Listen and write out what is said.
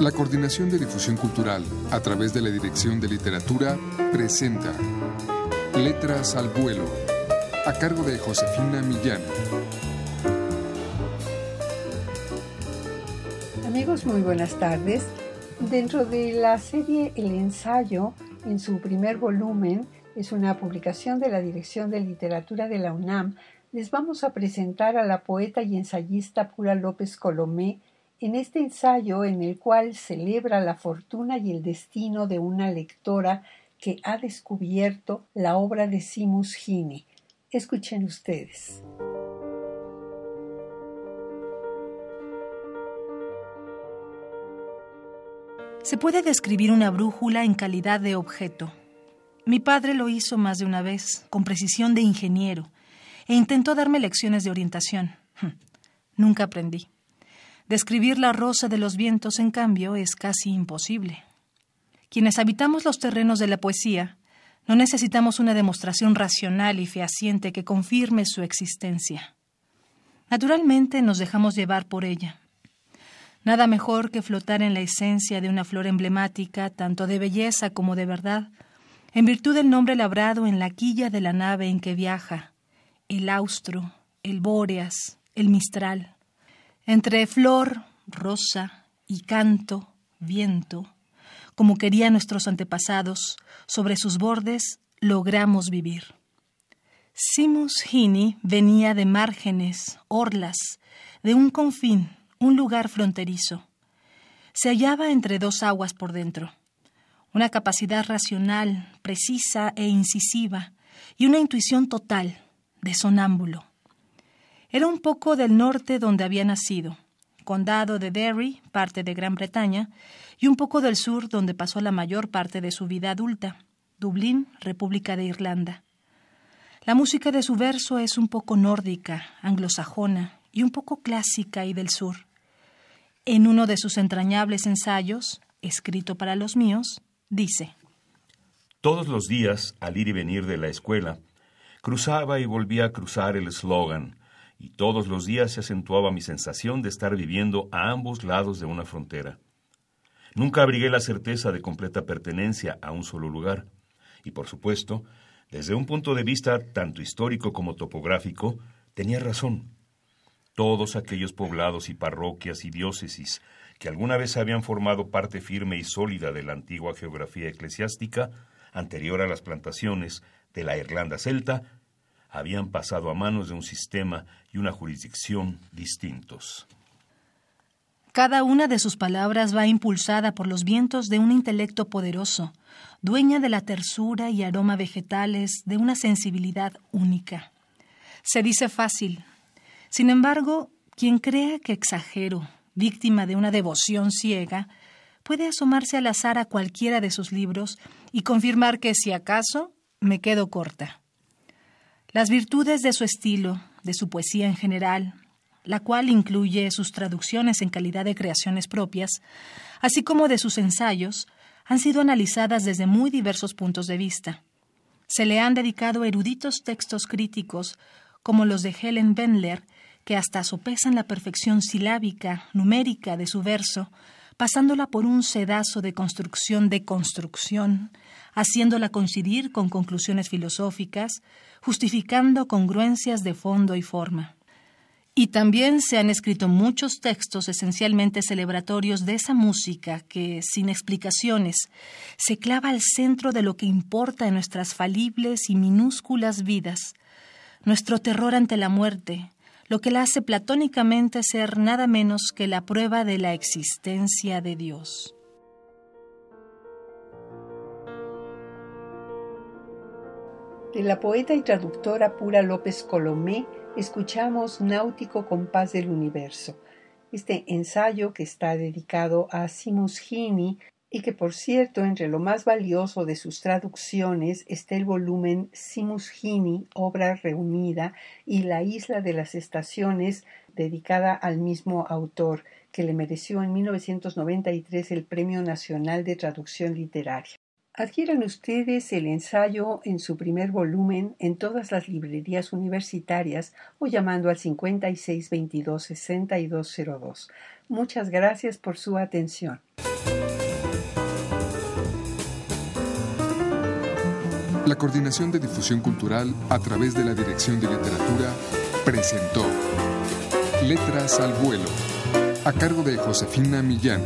La Coordinación de Difusión Cultural, a través de la Dirección de Literatura, presenta Letras al Vuelo, a cargo de Josefina Millán. Amigos, muy buenas tardes. Dentro de la serie El ensayo, en su primer volumen, es una publicación de la Dirección de Literatura de la UNAM, les vamos a presentar a la poeta y ensayista Pura López Colomé en este ensayo en el cual celebra la fortuna y el destino de una lectora que ha descubierto la obra de Simus Heaney. Escuchen ustedes. Se puede describir una brújula en calidad de objeto. Mi padre lo hizo más de una vez, con precisión de ingeniero, e intentó darme lecciones de orientación. Nunca aprendí. Describir la rosa de los vientos, en cambio, es casi imposible. Quienes habitamos los terrenos de la poesía, no necesitamos una demostración racional y fehaciente que confirme su existencia. Naturalmente nos dejamos llevar por ella. Nada mejor que flotar en la esencia de una flor emblemática, tanto de belleza como de verdad, en virtud del nombre labrado en la quilla de la nave en que viaja, el austro, el bóreas, el mistral. Entre flor, rosa y canto, viento, como querían nuestros antepasados, sobre sus bordes logramos vivir. Simus Hini venía de márgenes, orlas, de un confín, un lugar fronterizo. Se hallaba entre dos aguas por dentro. Una capacidad racional, precisa e incisiva, y una intuición total, de sonámbulo. Era un poco del norte donde había nacido, condado de Derry, parte de Gran Bretaña, y un poco del sur donde pasó la mayor parte de su vida adulta, Dublín, República de Irlanda. La música de su verso es un poco nórdica, anglosajona y un poco clásica y del sur. En uno de sus entrañables ensayos, escrito para los míos, dice Todos los días, al ir y venir de la escuela, cruzaba y volvía a cruzar el eslogan y todos los días se acentuaba mi sensación de estar viviendo a ambos lados de una frontera. Nunca abrigué la certeza de completa pertenencia a un solo lugar, y por supuesto, desde un punto de vista tanto histórico como topográfico, tenía razón. Todos aquellos poblados y parroquias y diócesis que alguna vez habían formado parte firme y sólida de la antigua geografía eclesiástica, anterior a las plantaciones de la Irlanda celta, habían pasado a manos de un sistema y una jurisdicción distintos. Cada una de sus palabras va impulsada por los vientos de un intelecto poderoso, dueña de la tersura y aroma vegetales, de una sensibilidad única. Se dice fácil. Sin embargo, quien crea que exagero, víctima de una devoción ciega, puede asomarse al azar a cualquiera de sus libros y confirmar que si acaso me quedo corta. Las virtudes de su estilo, de su poesía en general, la cual incluye sus traducciones en calidad de creaciones propias, así como de sus ensayos, han sido analizadas desde muy diversos puntos de vista. Se le han dedicado eruditos textos críticos, como los de Helen Bendler, que hasta sopesan la perfección silábica, numérica de su verso, pasándola por un sedazo de construcción de construcción, haciéndola coincidir con conclusiones filosóficas, justificando congruencias de fondo y forma. Y también se han escrito muchos textos esencialmente celebratorios de esa música que, sin explicaciones, se clava al centro de lo que importa en nuestras falibles y minúsculas vidas, nuestro terror ante la muerte, lo que la hace platónicamente ser nada menos que la prueba de la existencia de Dios. De la poeta y traductora Pura López Colomé escuchamos Náutico Compás del Universo, este ensayo que está dedicado a Simus Heaney y que por cierto entre lo más valioso de sus traducciones está el volumen Simus Heaney, obra reunida, y La isla de las estaciones, dedicada al mismo autor, que le mereció en 1993 el Premio Nacional de Traducción Literaria. Adquieran ustedes el ensayo en su primer volumen en todas las librerías universitarias o llamando al 5622 6202. Muchas gracias por su atención. La Coordinación de Difusión Cultural a través de la Dirección de Literatura presentó Letras al Vuelo, a cargo de Josefina Millán.